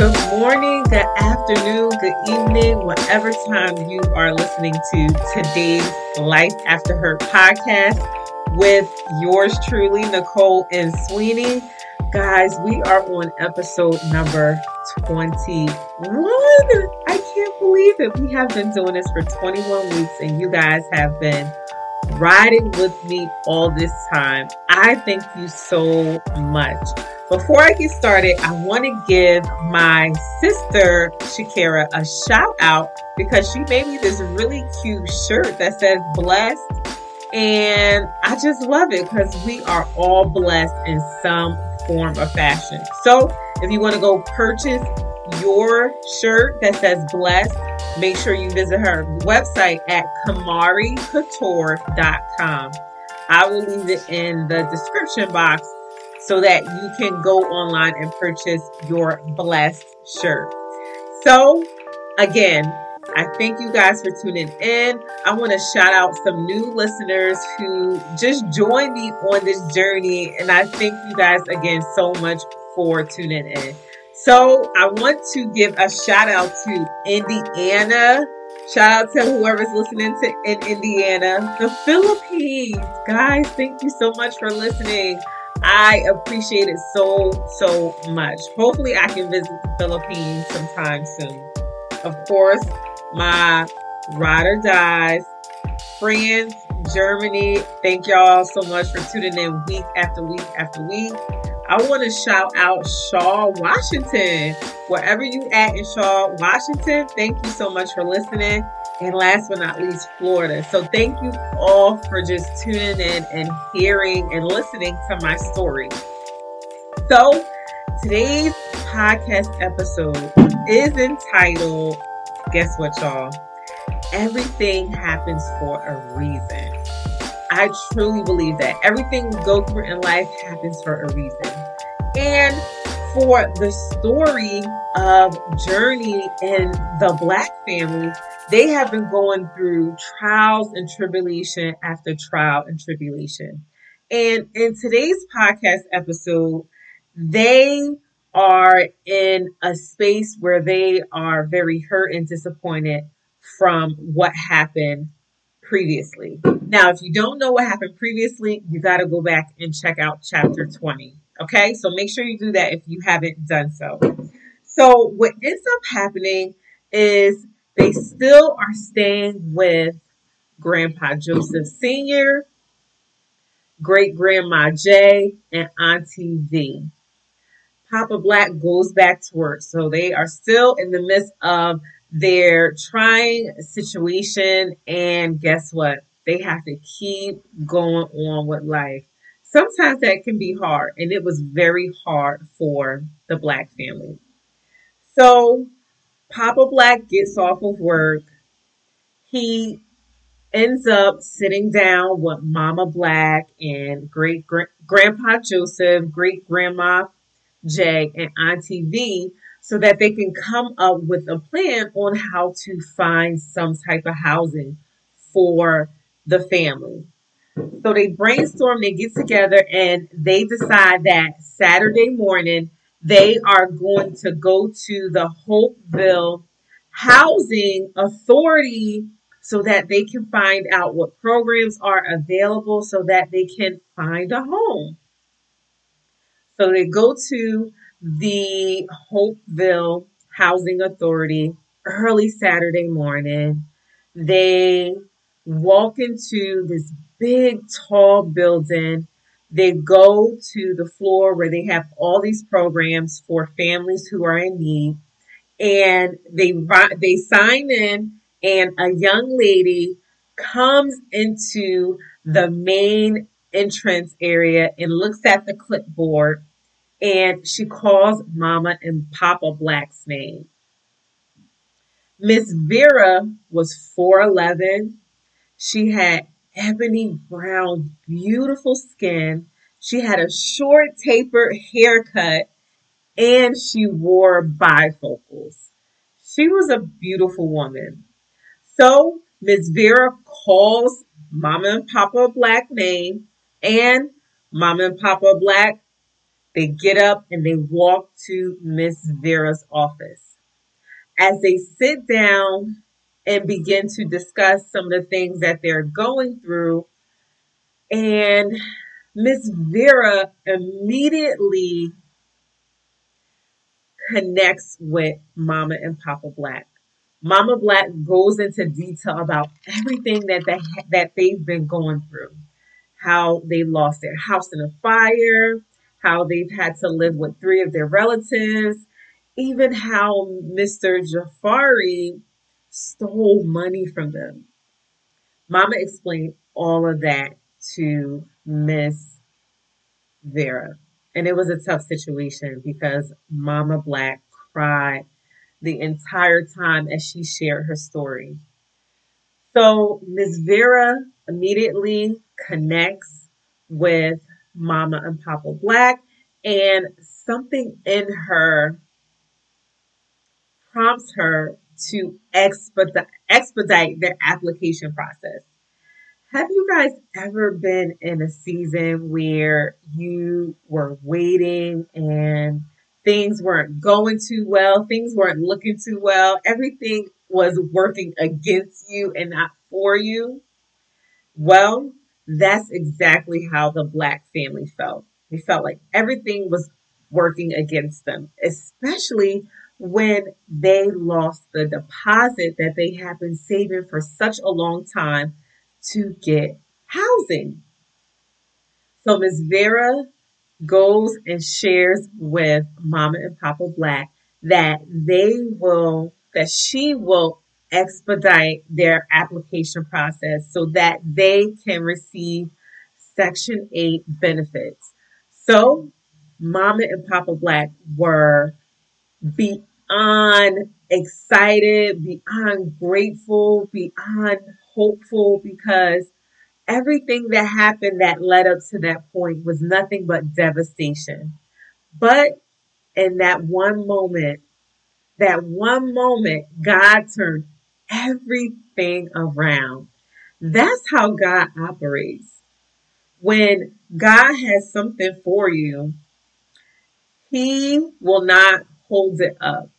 morning, good afternoon, good evening, whatever time you are listening to today's Life After Hurt podcast with yours truly, Nicole and Sweeney. Guys, we are on episode number 21. I can't believe it. We have been doing this for 21 weeks, and you guys have been riding with me all this time. I thank you so much. Before I get started, I want to give my sister Shakira a shout out because she made me this really cute shirt that says blessed. And I just love it because we are all blessed in some form of fashion. So if you want to go purchase your shirt that says blessed, make sure you visit her website at kamaricouture.com. I will leave it in the description box so that you can go online and purchase your blessed shirt. So, again, I thank you guys for tuning in. I want to shout out some new listeners who just joined me on this journey, and I thank you guys again so much for tuning in. So, I want to give a shout out to Indiana. Shout out to whoever's listening to in Indiana, the Philippines. Guys, thank you so much for listening. I appreciate it so, so much. Hopefully, I can visit the Philippines sometime soon. Of course, my ride or dies, friends, Germany, thank y'all so much for tuning in week after week after week. I want to shout out Shaw, Washington. Wherever you at in Shaw, Washington, thank you so much for listening. And last but not least, Florida. So thank you all for just tuning in and hearing and listening to my story. So today's podcast episode is entitled, guess what, y'all? Everything happens for a reason. I truly believe that everything we go through in life happens for a reason. And for the story of Journey and the Black family, they have been going through trials and tribulation after trial and tribulation. And in today's podcast episode, they are in a space where they are very hurt and disappointed from what happened previously. Now, if you don't know what happened previously, you got to go back and check out chapter 20. Okay, so make sure you do that if you haven't done so. So, what ends up happening is they still are staying with Grandpa Joseph Sr., Great Grandma J, and Auntie V. Papa Black goes back to work. So they are still in the midst of their trying situation. And guess what? They have to keep going on with life. Sometimes that can be hard. And it was very hard for the Black family. So Papa Black gets off of work. He ends up sitting down with Mama Black and great grandpa Joseph, great grandma Jay, and Auntie V so that they can come up with a plan on how to find some type of housing for the family. So they brainstorm, they get together, and they decide that Saturday morning they are going to go to the Hopeville Housing Authority so that they can find out what programs are available so that they can find a home. So they go to the Hopeville Housing Authority early Saturday morning. They walk into this big, tall building they go to the floor where they have all these programs for families who are in need. And they they sign in and a young lady comes into the main entrance area and looks at the clipboard and she calls mama and papa black's name. Miss vera was 411 she had ebony brown, beautiful skin. She had a short tapered haircut and she wore bifocals. She was a beautiful woman. So Miss Vera calls Mama and Papa Black name and Mama and Papa Black, they get up and they walk to Miss Vera's office. as they sit down and begin to discuss some of the things that they're going through, and Miss Vera immediately connects with Mama and Papa Black. Mama Black goes into detail about everything that they, that they've been going through. How they lost their house in a fire, how they've had to live with three of their relatives, even how Mr. Jafari stole money from them. Mama explained all of that to Miss Vera. And it was a tough situation because Mama Black cried the entire time as she shared her story. So Miss Vera immediately connects with Mama and Papa Black, and something in her prompts her to expedite, expedite their application process. Have you guys ever been in a season where you were waiting and things weren't going too well, things weren't looking too well, everything was working against you and not for you? Well, that's exactly how the black family felt. They felt like everything was working against them, especially when they lost the deposit that they had been saving for such a long time to get housing. So Ms. Vera goes and shares with Mama and Papa Black that they will, that she will expedite their application process so that they can receive Section 8 benefits. So, Mama and Papa Black were beyond excited, beyond grateful, beyond hopeful because everything that happened that led up to that point was nothing but devastation. But in that one moment, that one moment, God turned everything around. That's how God operates. When God has something for you, He will not hold it up.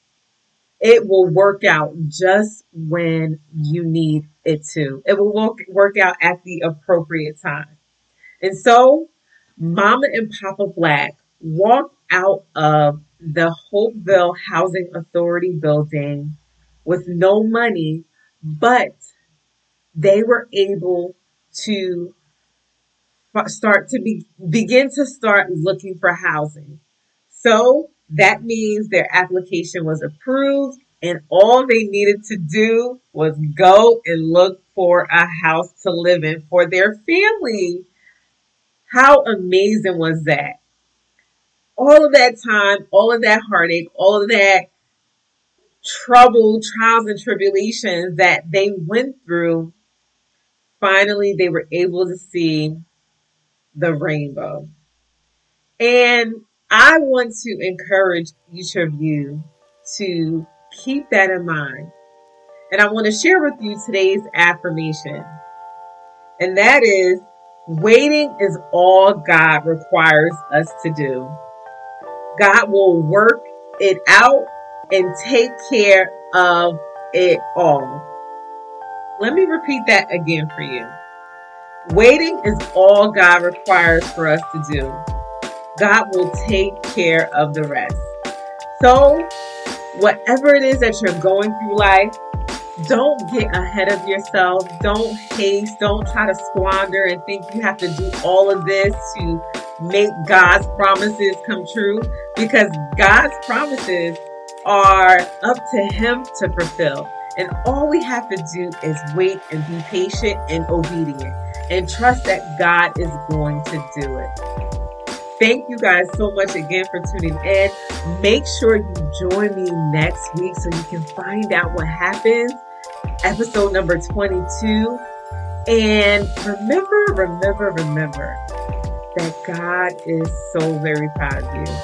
It will work out just when you need it to. It will work, work out at the appropriate time. And so, Mama and Papa Black walked out of the Hopeville Housing Authority building with no money, but they were able to start to be, begin to start looking for housing. So that means their application was approved and all they needed to do was go and look for a house to live in for their family. How amazing was that? All of that time, all of that heartache, all of that trouble, trials, and tribulations that they went through, finally they were able to see the rainbow. And I want to encourage each of you to keep that in mind. And I want to share with you today's affirmation. And that is waiting is all God requires us to do. God will work it out and take care of it all. Let me repeat that again for you. Waiting is all God requires for us to do. God will take care of the rest. So, whatever it is that you're going through life, don't get ahead of yourself. Don't haste. Don't try to squander and think you have to do all of this to make God's promises come true because God's promises are up to Him to fulfill. And all we have to do is wait and be patient and obedient and trust that God is going to do it. Thank you guys so much again for tuning in. Make sure you join me next week so you can find out what happens. Episode number 22. And remember, remember, remember that God is so very proud of you.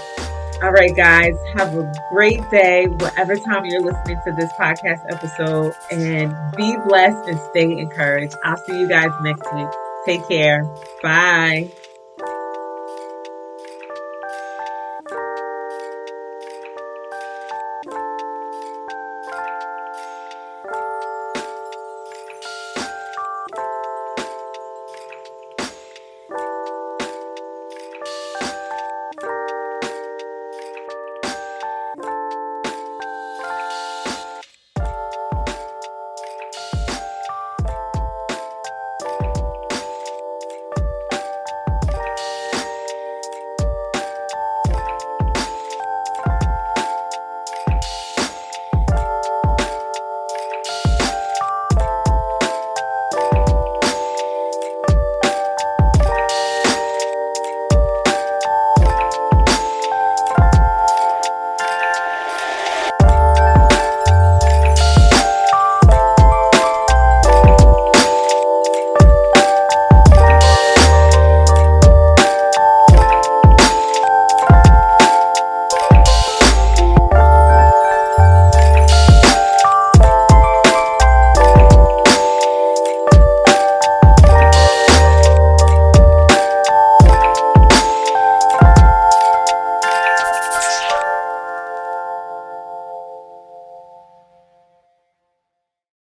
All right, guys, have a great day, whatever time you're listening to this podcast episode, and be blessed and stay encouraged. I'll see you guys next week. Take care. Bye.